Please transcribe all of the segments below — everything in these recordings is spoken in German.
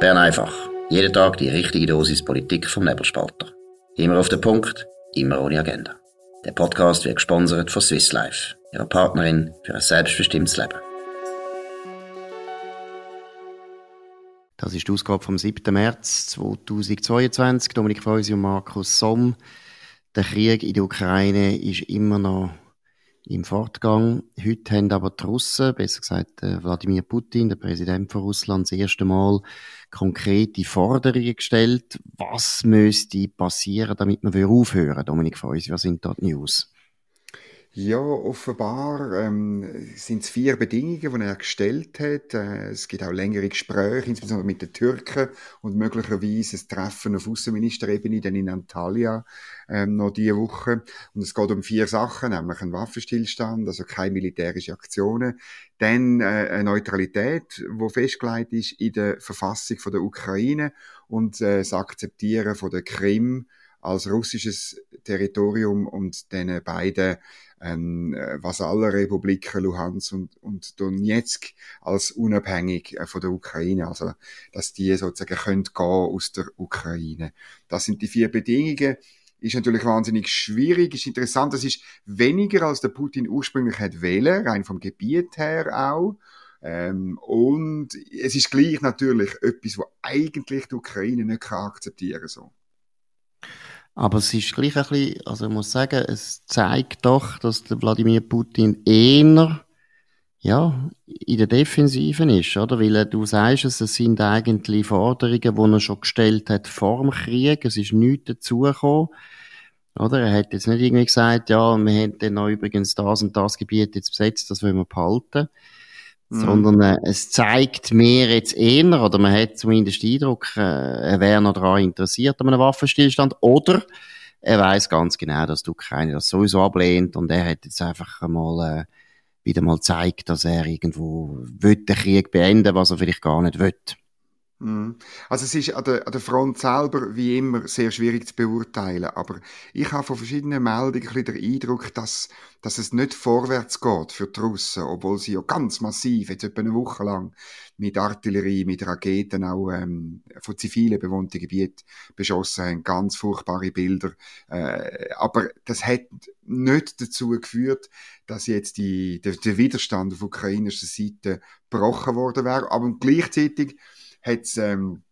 Bern einfach. Jeden Tag die richtige Dosis Politik vom Nebelspalter. Immer auf den Punkt, immer ohne Agenda. Der Podcast wird gesponsert von Swiss Life, ihrer Partnerin für ein selbstbestimmtes Leben. Das ist die Ausgabe vom 7. März 2022. Dominik Feusi und Markus Somm. Der Krieg in der Ukraine ist immer noch im Fortgang. Heute haben aber die Russen, besser gesagt äh, Wladimir Putin, der Präsident von Russland, das erste Mal konkrete Forderungen gestellt. Was müsste passieren, damit man aufhören Dominik Feusi, was sind dort News? Ja, offenbar ähm, sind es vier Bedingungen, die er gestellt hat. Äh, es gibt auch längere Gespräche, insbesondere mit den Türken und möglicherweise ein Treffen auf Außenministerebene dann in Antalya ähm, noch diese Woche. Und es geht um vier Sachen, nämlich einen Waffenstillstand, also keine militärischen Aktionen, dann äh, eine Neutralität, wo festgelegt ist in der Verfassung von der Ukraine und äh, das Akzeptieren von der Krim als russisches Territorium und den beiden ähm, Vasallenrepubliken Luhansk und, und Donetsk als unabhängig äh, von der Ukraine, also dass die sozusagen können gehen aus der Ukraine. Das sind die vier Bedingungen. Ist natürlich wahnsinnig schwierig, ist interessant, das ist weniger als der Putin ursprünglich hat wählen, rein vom Gebiet her auch. Ähm, und es ist gleich natürlich etwas, was eigentlich die Ukraine nicht kann akzeptieren so. Aber es ist gleich ein bisschen, also ich muss sagen, es zeigt doch, dass der Wladimir Putin eher, ja, in der Defensiven ist, oder? Weil du sagst es, sind eigentlich Forderungen, die er schon gestellt hat vor dem Krieg. Es ist nichts dazugekommen. Oder? Er hat jetzt nicht irgendwie gesagt, ja, wir haben dann übrigens das und das Gebiet jetzt besetzt, das wollen wir behalten. Mhm. Sondern äh, es zeigt mir jetzt eher, oder man hat zumindest den Eindruck, äh, er wäre noch daran interessiert an einem Waffenstillstand, oder er weiß ganz genau, dass die Ukraine das sowieso ablehnt und er hat jetzt einfach einmal äh, wieder mal gezeigt, dass er irgendwo will den Krieg beenden, was er vielleicht gar nicht will. Mhm. Also es ist an der, an der Front selber wie immer sehr schwierig zu beurteilen, aber ich habe von verschiedenen Meldungen ein den Eindruck, dass, dass es nicht vorwärts geht für die Russen, obwohl sie ja ganz massiv, jetzt etwa eine Woche lang, mit Artillerie, mit Raketen auch ähm, von zivilen bewohnten Gebieten beschossen haben, ganz furchtbare Bilder. Äh, aber das hat nicht dazu geführt, dass jetzt die, der, der Widerstand auf ukrainischer Seite gebrochen worden wäre, aber gleichzeitig hat's, ähm,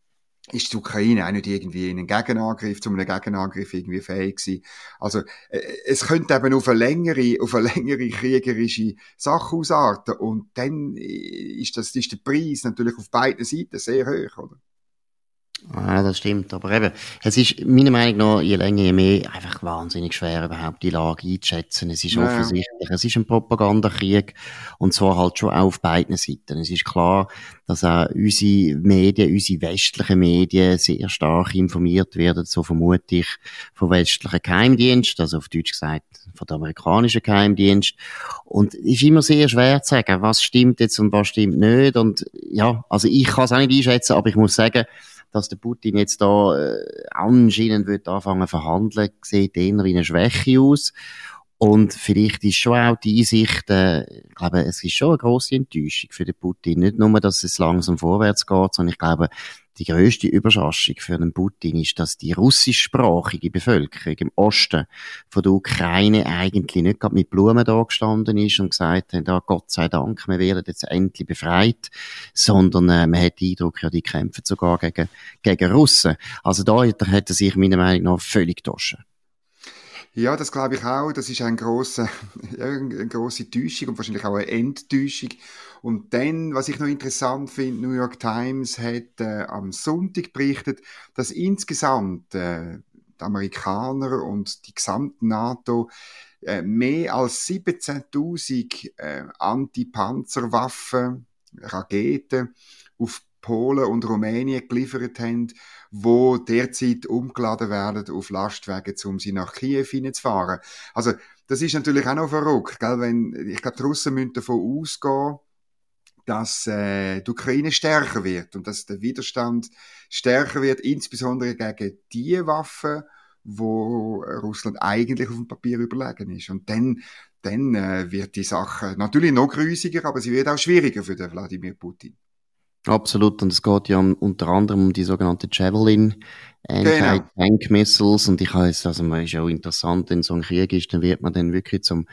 ist die Ukraine auch nicht irgendwie in einen Gegenangriff, zu einem Gegenangriff irgendwie fähig gewesen. Also, äh, es könnte eben auf eine längere, auf eine längere kriegerische Sache ausarten und dann ist das, ist der Preis natürlich auf beiden Seiten sehr hoch, oder? Ja, das stimmt. Aber eben, es ist meiner Meinung nach je länger, je mehr einfach wahnsinnig schwer, überhaupt die Lage einzuschätzen. Es ist ja. offensichtlich, es ist ein Propagandakrieg und zwar halt schon auf beiden Seiten. Es ist klar, dass auch unsere Medien, unsere westlichen Medien sehr stark informiert werden, so vermute ich, von westlichen Geheimdiensten, also auf Deutsch gesagt von der amerikanischen Geheimdienst. Und es ist immer sehr schwer zu sagen, was stimmt jetzt und was stimmt nicht. Und ja, also ich kann es auch nicht einschätzen, aber ich muss sagen, dass der Putin jetzt da äh, anscheinend wird anfangen verhandeln, sieht eher wie eine Schwäche aus. Und vielleicht ist schon auch die Einsicht, äh, ich glaube, es ist schon eine grosse Enttäuschung für den Putin. Nicht nur, dass es langsam vorwärts geht, sondern ich glaube, die größte Überraschung für den Putin ist, dass die russischsprachige Bevölkerung im Osten von der Ukraine eigentlich nicht gerade mit Blumen da gestanden ist und gesagt hat, ja, Gott sei Dank, wir werden jetzt endlich befreit, sondern äh, man hat den Eindruck, ja, die kämpfen sogar gegen, gegen Russen. Also da hat er sich meiner Meinung nach völlig getauscht. Ja, das glaube ich auch. Das ist ein grosser, eine grosse Täuschung und wahrscheinlich auch eine Enttäuschung. Und dann, was ich noch interessant finde, New York Times hat äh, am Sonntag berichtet, dass insgesamt äh, die Amerikaner und die gesamte NATO äh, mehr als 17.000 äh, Anti-Panzerwaffen, Raketen auf Polen und Rumänien geliefert haben, wo derzeit umgeladen werden auf Lastwagen, um sie nach Kiew hineinzufahren. Also, das ist natürlich auch noch verrückt, gell? Wenn, ich glaube, die Russen müssen davon ausgehen, dass äh, die Ukraine stärker wird und dass der Widerstand stärker wird, insbesondere gegen die Waffen, wo Russland eigentlich auf dem Papier überlegen ist. Und dann, dann äh, wird die Sache natürlich noch grüßiger, aber sie wird auch schwieriger für den Wladimir Putin. Absolut, und es geht ja unter anderem um die sogenannte Javelin. Genau. Und ich heiße, also man ist ja auch interessant, wenn so ein Krieg ist, dann wird man dann wirklich zum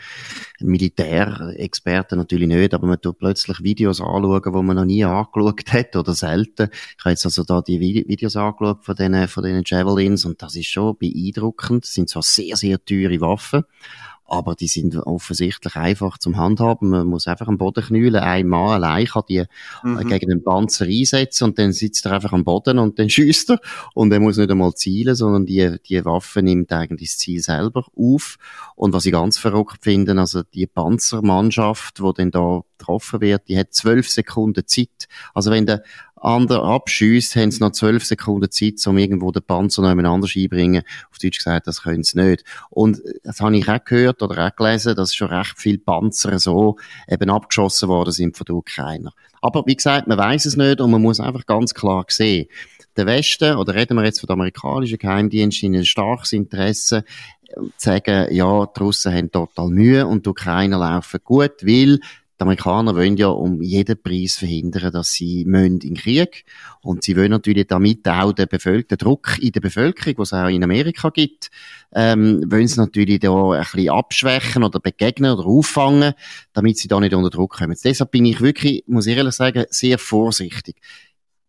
Militärexperten natürlich nicht, aber man tut plötzlich Videos anschauen, wo man noch nie angeschaut hat oder selten. Ich habe jetzt also da die Videos angeschaut von diesen, von Javelins und das ist schon beeindruckend. Das sind zwar sehr, sehr teure Waffen, aber die sind offensichtlich einfach zum Handhaben. Man muss einfach am Boden knüllen. Ein Mann allein kann die äh, mhm. gegen den Panzer einsetzen und dann sitzt er einfach am Boden und dann schießt er und er muss nicht einmal zielen, sondern die, die Waffe nimmt eigentlich das Ziel selber auf. Und was ich ganz verrückt finde, also die Panzermannschaft, wo dann da getroffen wird, die hat zwölf Sekunden Zeit. Also wenn der andere abschießt, haben sie noch zwölf Sekunden Zeit, um irgendwo den Panzer noch jemand einbringen. Auf Deutsch gesagt, das können sie nicht. Und das habe ich auch gehört oder auch gelesen, dass schon recht viele Panzer so eben abgeschossen worden sind von den Ukrainer. Aber wie gesagt, man weiß es nicht und man muss einfach ganz klar sehen, der Westen, oder reden wir jetzt von den amerikanischen Geheimdiensten, ein starkes Interesse, zu sagen, ja, die Russen haben total Mühe und die Ukrainer laufen gut, weil die Amerikaner wollen ja um jeden Preis verhindern, dass sie in den Krieg und sie wollen natürlich damit auch den, Bevölker den Druck in der Bevölkerung, was es auch in Amerika gibt, ähm, wollen sie natürlich da ein bisschen abschwächen oder begegnen oder auffangen, damit sie da nicht unter Druck kommen. Deshalb bin ich wirklich, muss ich ehrlich sagen, sehr vorsichtig.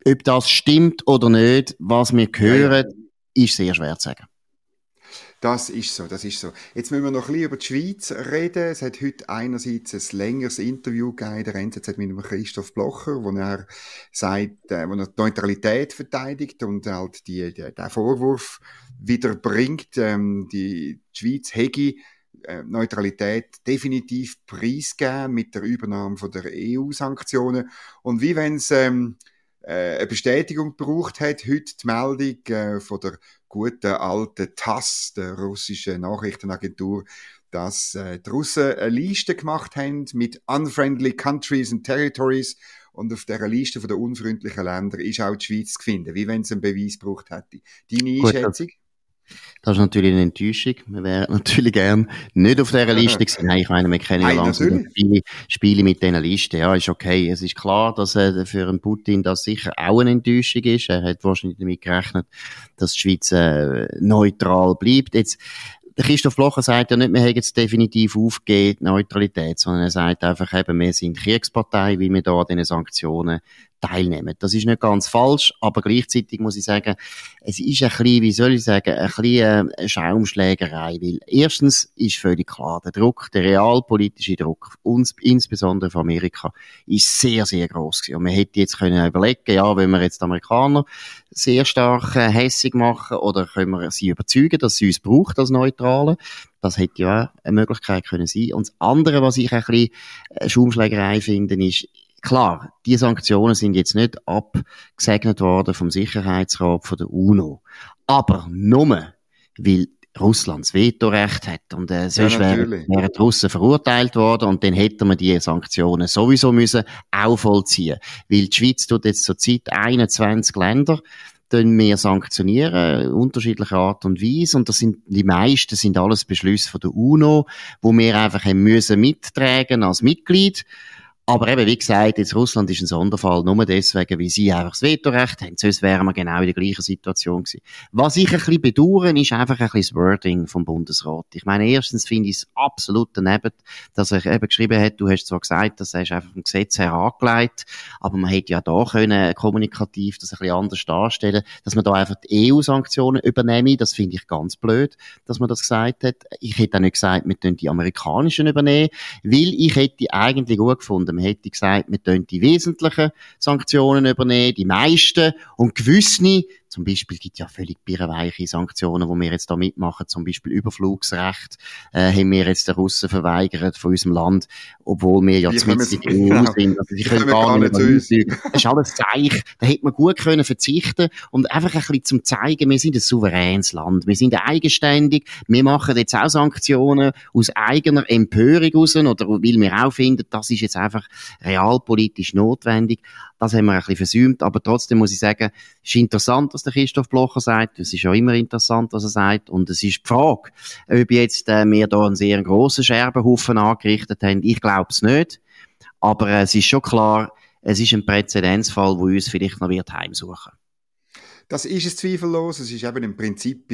Ob das stimmt oder nicht, was wir hören, ist sehr schwer zu sagen. Das ist so, das ist so. Jetzt müssen wir noch ein bisschen über die Schweiz reden. Es hat heute einerseits ein längeres Interview gegeben, der NZZ mit Christoph Blocher, wo er sagt, äh, wo er die Neutralität verteidigt und halt die, die, den Vorwurf wieder bringt, ähm, die, die Schweiz hätte äh, Neutralität definitiv preisgeben mit der Übernahme von der EU-Sanktionen. Und wie wenn es ähm, äh, eine Bestätigung gebraucht hat, heute die Meldung äh, von der guten alten TASS, der russischen Nachrichtenagentur, dass äh, die Russen eine Liste gemacht haben mit unfriendly countries and territories und auf dieser Liste von der unfreundlichen Länder ist auch die Schweiz zu finden, wie wenn es einen Beweis gebraucht hätte. Deine Einschätzung? Das ist natürlich eine Enttäuschung. Wir wären natürlich gern nicht auf dieser Liste gewesen. Nein, ich meine, wir kennen ja langsam viele Spiele mit dieser Liste. Ja, ist okay. Es ist klar, dass äh, für einen Putin das sicher auch eine Enttäuschung ist. Er hat wahrscheinlich damit gerechnet, dass die Schweiz äh, neutral bleibt. Jetzt, der Christoph Blocher sagt ja nicht, wir haben jetzt definitiv aufgegeben, Neutralität, sondern er sagt einfach eben, wir sind Kriegspartei, weil wir da an diesen Sanktionen teilnehmen. Das ist nicht ganz falsch, aber gleichzeitig muss ich sagen, es ist ein bisschen, wie soll ich sagen, ein bisschen äh, Schaumschlägerei, weil erstens ist völlig klar, der Druck, der realpolitische Druck, uns, insbesondere von Amerika, ist sehr, sehr groß gewesen. Und man hätte jetzt können überlegen, ja, wenn wir jetzt die Amerikaner sehr stark äh, hässig machen oder können wir sie überzeugen, dass sie uns braucht als Neutrale, das hätte ja eine Möglichkeit können sein. Und das andere, was ich ein bisschen äh, Schaumschlägerei finde, ist, Klar, die Sanktionen sind jetzt nicht abgesegnet worden vom Sicherheitsrat von der UNO. Aber nur, weil Russland das Vetorecht hat. Und äh, sonst ja, wären, wären die Russen verurteilt worden und dann hätten wir die Sanktionen sowieso müssen auch vollziehen. Weil die Schweiz tut jetzt zurzeit 21 Länder können wir sanktionieren, unterschiedlicher Art und Weise. Und das sind, die meisten sind alles Beschlüsse von der UNO, wo wir einfach haben müssen mittragen als Mitglied. Aber eben, wie gesagt, jetzt Russland ist ein Sonderfall, nur deswegen, weil sie einfach das Vetorecht haben. Sonst wären wir genau in der gleichen Situation gewesen. Was ich ein bisschen bedauere, ist einfach ein bisschen das Wording vom Bundesrat. Ich meine, erstens finde ich es absolut daneben, dass er eben geschrieben hat, du hast zwar gesagt, das ist einfach vom Gesetz her angelegt, aber man hätte ja da können kommunikativ das ein bisschen anders darstellen, dass man da einfach die EU-Sanktionen übernehme. Das finde ich ganz blöd, dass man das gesagt hat. Ich hätte auch nicht gesagt, wir die amerikanischen übernehmen, weil ich hätte eigentlich gut gefunden, man hätte gesagt, wir können die wesentlichen Sanktionen übernehmen, die meisten. Und gewisse zum Beispiel gibt ja völlig birrenweiche Sanktionen, wo wir jetzt da mitmachen. Zum Beispiel Überflugsrecht äh, haben wir jetzt den Russen verweigert von unserem Land, obwohl wir ja mit in der EU genau. sind. Also sie können gar nicht mehr Das ist alles Zeich. Da hätte man gut können verzichten und einfach ein bisschen zum zeigen, wir sind ein souveränes Land. Wir sind eigenständig. Wir machen jetzt auch Sanktionen aus eigener Empörung raus oder weil wir auch finden, das ist jetzt einfach realpolitisch notwendig. Das haben wir ein bisschen versäumt, aber trotzdem muss ich sagen, es ist interessant, was der Christoph Blocher sagt. Es ist ja immer interessant, was er sagt. Und es ist die Frage, ob jetzt äh, wir da einen sehr grossen Scherbenhaufen angerichtet haben. Ich glaube es nicht. Aber äh, es ist schon klar, es ist ein Präzedenzfall, wo uns vielleicht noch wird heimsuchen. Das ist es zweifellos. Es ist eben im Prinzip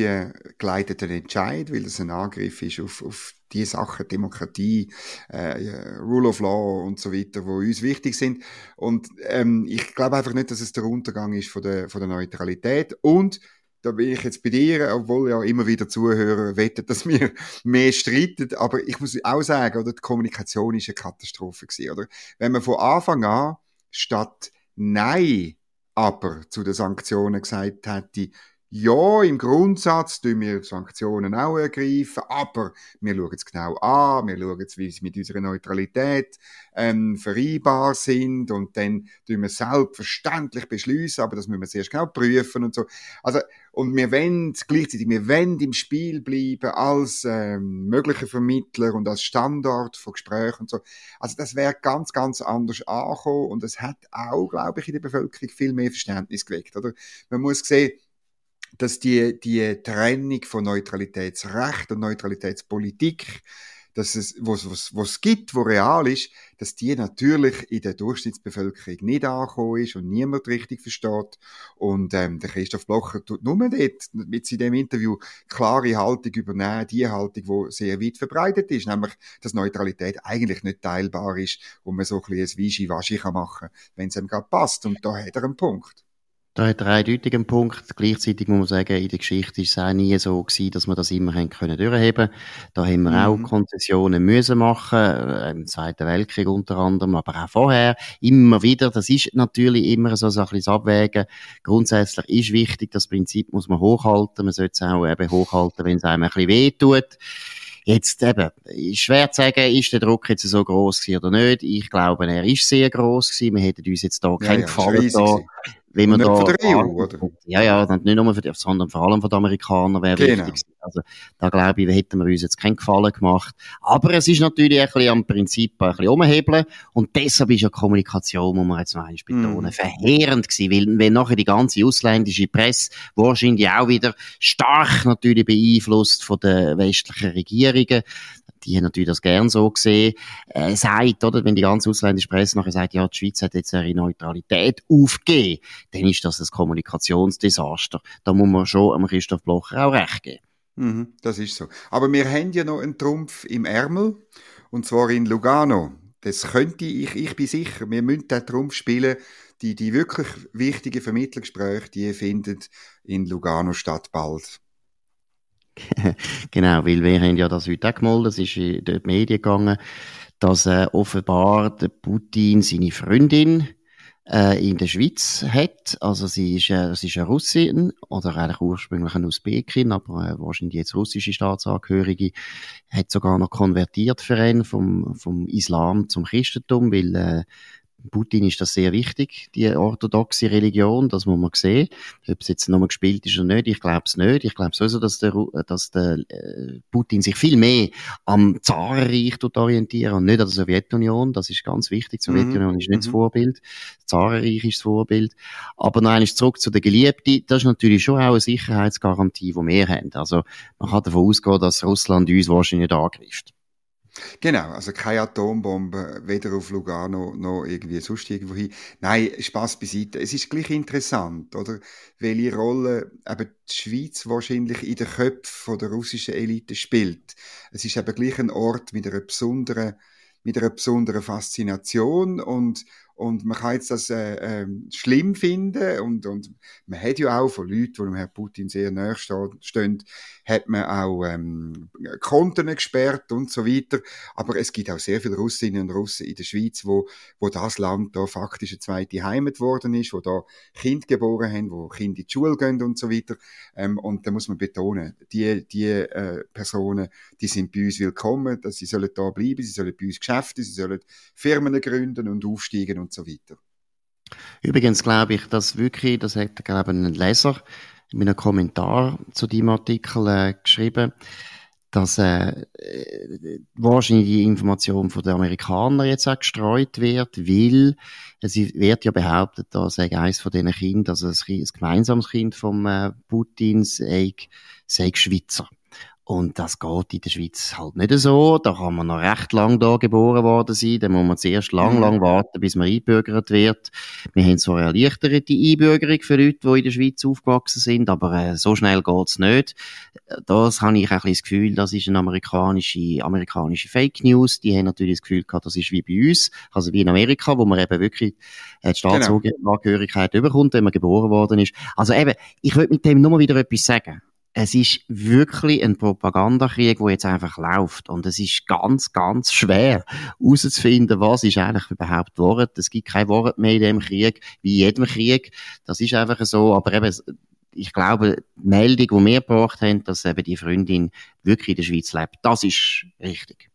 geleiteter Entscheid, weil es ein Angriff ist auf, auf die Sachen, Demokratie, äh, Rule of Law und so weiter, wo uns wichtig sind. Und ähm, ich glaube einfach nicht, dass es der Untergang ist von der, von der Neutralität. Und da bin ich jetzt bei dir, obwohl ja immer wieder Zuhörer wettet, dass wir mehr streiten. Aber ich muss auch sagen, oder, die Kommunikation ist eine Katastrophe gewesen, oder? Wenn man von Anfang an statt Nein aber zu den Sanktionen gesagt hätte, ja, im Grundsatz tun wir Sanktionen auch ergreifen, aber wir schauen es genau an, wir schauen es, wie sie mit unserer Neutralität ähm, vereinbar sind und dann tun wir selbstverständlich beschließen, aber das müssen wir zuerst genau prüfen und so. Also, und wir wollen gleichzeitig, wir wollen im Spiel bleiben als ähm, möglicher Vermittler und als Standort von Gesprächen und so. Also das wäre ganz, ganz anders angekommen und es hat auch, glaube ich, in der Bevölkerung viel mehr Verständnis geweckt, oder? Man muss sehen, dass die, die Trennung von Neutralitätsrecht und Neutralitätspolitik, dass es, was, was, was gibt, wo real ist, dass die natürlich in der Durchschnittsbevölkerung nicht angekommen ist und niemand richtig versteht. Und ähm, der Christoph Blocher tut nur dort, mit in dem Interview, klare Haltung übernehmen, die Haltung, die sehr weit verbreitet ist, nämlich, dass Neutralität eigentlich nicht teilbar ist, wo man so ein bisschen ein Wischi-Waschi machen kann, wenn es ihm gerade passt. Und da hat er einen Punkt. Da hat er eindeutig einen Punkt. Gleichzeitig muss man sagen, in der Geschichte ist es auch nie so gewesen, dass wir das immer haben können durchheben. Da haben wir mhm. auch Konzessionen müssen machen, äh, im Zweiten Weltkrieg unter anderem, aber auch vorher. Immer wieder. Das ist natürlich immer so, so ein bisschen Abwägen. Grundsätzlich ist wichtig, das Prinzip muss man hochhalten. Man sollte es auch eben hochhalten, wenn es einem ein bisschen weh tut. Jetzt eben, ist schwer zu sagen, ist der Druck jetzt so groß oder nicht. Ich glaube, er ist sehr groß gewesen. Wir hätten uns jetzt da ja, keinen ja, Gefallen da wie man da, von der EU, oder? Ja, ja, nicht nur von der, sondern vor allem von den Amerikanern wäre genau. wichtig. Also, da glaube ich, hätten wir uns jetzt keinen Gefallen gemacht. Aber es ist natürlich ein bisschen am Prinzip ein bisschen umhebeln. Und deshalb ist ja Kommunikation, muss man jetzt noch einmal betonen, mm. verheerend gewesen. Weil, wenn nachher die ganze ausländische Presse wahrscheinlich auch wieder stark natürlich beeinflusst von den westlichen Regierungen, die haben natürlich das gern so gesehen, äh, sagt, oder, wenn die ganze ausländische Presse nachher sagt, ja, die Schweiz hat jetzt ihre Neutralität aufgegeben, dann ist das ein Kommunikationsdesaster. Da muss man schon am Christoph Blocher auch recht geben. Mhm, das ist so. Aber wir haben ja noch einen Trumpf im Ärmel, und zwar in Lugano. Das könnte ich, ich bin sicher, wir müssen den Trumpf spielen. Die, die wirklich wichtigen Vermittlergespräche, die finden in Lugano statt bald. genau, weil wir haben ja das heute auch gemeldet, das ist in die Medien gegangen, dass äh, offenbar der Putin seine Freundin äh, in der Schweiz hat. Also sie ist, äh, sie ist eine Russin oder eigentlich ursprünglich eine Usbekin, aber äh, wahrscheinlich jetzt russische Staatsangehörige, hat sogar noch konvertiert für ihn vom, vom Islam zum Christentum, weil äh, Putin ist das sehr wichtig, die orthodoxe Religion, das muss man sehen. Ob es jetzt nochmal gespielt ist oder nicht, ich glaube es nicht. Ich glaube sowieso, dass der, dass der äh, Putin sich viel mehr am Zarenreich orientieren und nicht an der Sowjetunion. Das ist ganz wichtig. Die mhm. Sowjetunion mhm. ist nicht mhm. das Vorbild. Das Zarenreich ist das Vorbild. Aber noch einmal zurück zu der Geliebten. Das ist natürlich schon auch eine Sicherheitsgarantie, die wir haben. Also man kann davon ausgehen, dass Russland uns wahrscheinlich nicht angreift. Genau, also keine Atombombe, weder auf Lugano noch irgendwie sonst irgendwo hin. Nein, Spaß beiseite. Es ist gleich interessant, oder? Welche Rolle eben die Schweiz wahrscheinlich in den Köpfen der russischen Elite spielt. Es ist eben gleich ein Ort mit einer besonderen, mit einer besonderen Faszination und, und man kann jetzt das äh, äh, schlimm finden und, und man hat ja auch von Leuten, die dem Herrn Putin sehr nahe stehen, hat man auch ähm, Konten gesperrt und so weiter. Aber es gibt auch sehr viele Russinnen und Russen in der Schweiz, wo, wo das Land da faktisch eine zweite Heimat geworden ist, wo da Kinder geboren haben, wo Kinder in die Schule gehen und so weiter. Ähm, und da muss man betonen, die, die äh, Personen, die sind bei uns willkommen, dass sie sollen da bleiben, sie sollen bei uns Geschäfte, sie sollen Firmen gründen und aufsteigen und und so weiter. Übrigens glaube ich, dass wirklich, das hat glaube ich, ein Leser in einem Kommentar zu diesem Artikel äh, geschrieben, dass äh, wahrscheinlich die Information von den Amerikanern jetzt auch gestreut wird, weil es wird ja behauptet, da sei eines von diesen Kindern, also ein, ein gemeinsames Kind vom äh, Putin sei, sei Schweizer. Und das geht in der Schweiz halt nicht so. Da kann man noch recht lang da geboren worden sein. Da muss man zuerst lang, mhm. lang warten, bis man einbürgert wird. Wir haben so eine erleichterte Einbürgerung für Leute, die in der Schweiz aufgewachsen sind, aber äh, so schnell geht's nicht. Das habe ich ein bisschen das Gefühl, das ist eine amerikanische, amerikanische Fake News. Die haben natürlich das Gefühl gehabt, das ist wie bei uns, also wie in Amerika, wo man eben wirklich die genau. Staatsangehörigkeit genau. überkommt, wenn man geboren worden ist. Also eben, ich würde mit dem nur wieder etwas sagen es ist wirklich ein Propagandakrieg, wo jetzt einfach läuft. Und es ist ganz, ganz schwer herauszufinden, was ist eigentlich überhaupt Wort. Es gibt kein Wort mehr in dem Krieg, wie in jedem Krieg. Das ist einfach so. Aber eben, ich glaube, die Meldung, die wir gebracht haben, dass eben die Freundin wirklich in der Schweiz lebt, das ist richtig.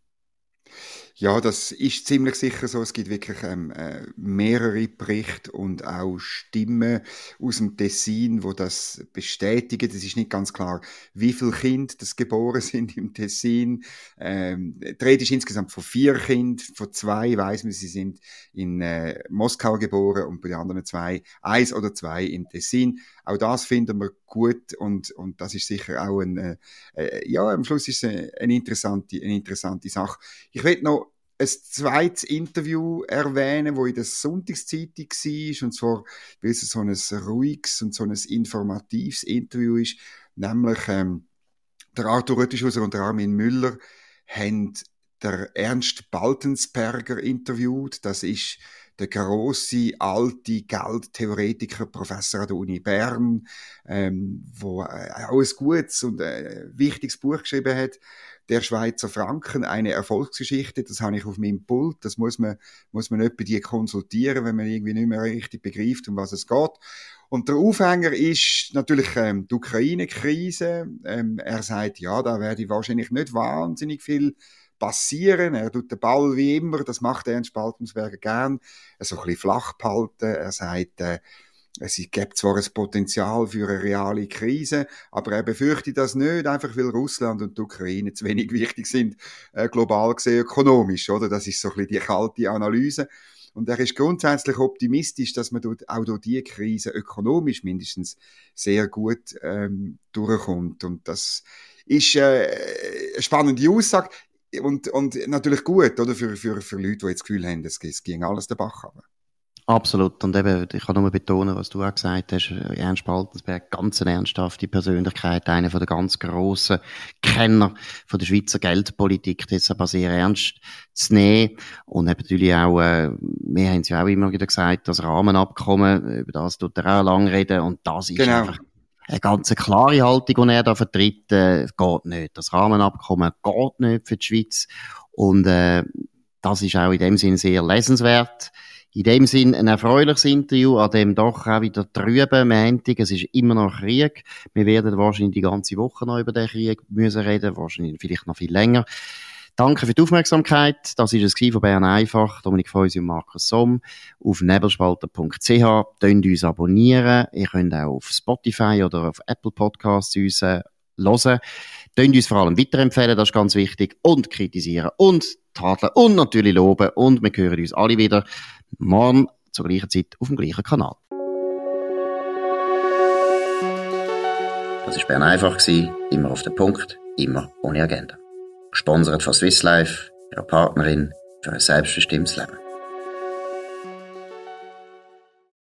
Ja, das ist ziemlich sicher so. Es gibt wirklich ähm, äh, mehrere Berichte und auch Stimmen aus dem Tessin, wo das bestätigen. Es ist nicht ganz klar, wie viele Kinder das geboren sind im Tessin. Ähm, die Rede ist insgesamt von vier Kindern. Von zwei weiß man, sie sind in äh, Moskau geboren und bei den anderen zwei eins oder zwei im Tessin. Auch das finden wir gut und, und das ist sicher auch ein, äh, äh ja, am Schluss ist es eine, eine interessante, eine interessante Sache. Ich will noch ein zweites Interview erwähnen, wo in der Sonntagszeitung war, und zwar, weil es so ein ruhiges und so ein informatives Interview ist, nämlich ähm, der Arthur Röttischhauser und der Armin Müller haben der Ernst Baltensberger interviewt. Das ist der große alte Geldtheoretiker, Professor an der Uni Bern, ähm, wo äh, ein gutes und äh, wichtiges Buch geschrieben hat. Der Schweizer Franken, eine Erfolgsgeschichte, das habe ich auf meinem Pult, das muss man, muss man bei dir konsultieren, wenn man irgendwie nicht mehr richtig begreift, um was es geht. Und der Aufhänger ist natürlich ähm, die Ukraine-Krise. Ähm, er sagt, ja, da werde ich wahrscheinlich nicht wahnsinnig viel passieren. Er tut den Ball wie immer, das macht Ernst Baltensberger gern, so ein bisschen flach behalten. Er sagt, äh, es gibt zwar ein Potenzial für eine reale Krise, aber er befürchtet das nicht, einfach weil Russland und die Ukraine zu wenig wichtig sind, äh, global gesehen ökonomisch, oder? Das ist so ein bisschen die kalte Analyse. Und er ist grundsätzlich optimistisch, dass man dort, auch durch die Krise ökonomisch mindestens sehr gut ähm, durchkommt. Und das ist äh, eine spannende Aussage und, und natürlich gut, oder? Für, für, für Leute, die jetzt das Gefühl haben, es, es ging alles den Bach runter. Absolut. Und eben, ich kann nur betonen, was du auch gesagt hast, Ernst Baltensberg, ganz eine ernsthafte Persönlichkeit, einer von der ganz grossen Kenner von der Schweizer Geldpolitik, das aber sehr ernst zu nehmen. Und eben natürlich auch, äh, wir haben es ja auch immer wieder gesagt, das Rahmenabkommen, über das tut er auch lang reden, und das ist genau. einfach eine ganz klare Haltung, die er da vertritt, äh, geht nicht. Das Rahmenabkommen geht nicht für die Schweiz. Und äh, das ist auch in dem Sinn sehr lesenswert. In dem Sinn ein erfreuliches Interview, an dem doch auch wieder trüben Montag. Es ist immer noch Krieg. Wir werden wahrscheinlich die ganze Woche noch über den Krieg müssen reden, wahrscheinlich vielleicht noch viel länger. Danke für die Aufmerksamkeit. Das ist es von Bern einfach. Dominik Feusi und Markus Somm. Auf nebelspalter.ch. Könnt uns abonnieren. Ihr könnt auch auf Spotify oder auf Apple Podcasts uns äh, hören. Könnt uns vor allem weiterempfehlen, das ist ganz wichtig. Und kritisieren und tadeln und natürlich loben. Und wir hören uns alle wieder morgen zur gleichen Zeit auf dem gleichen Kanal. Das war Bern einfach, immer auf den Punkt, immer ohne Agenda. Gesponsert von Swiss Life, ihrer Partnerin für ein selbstbestimmtes Leben.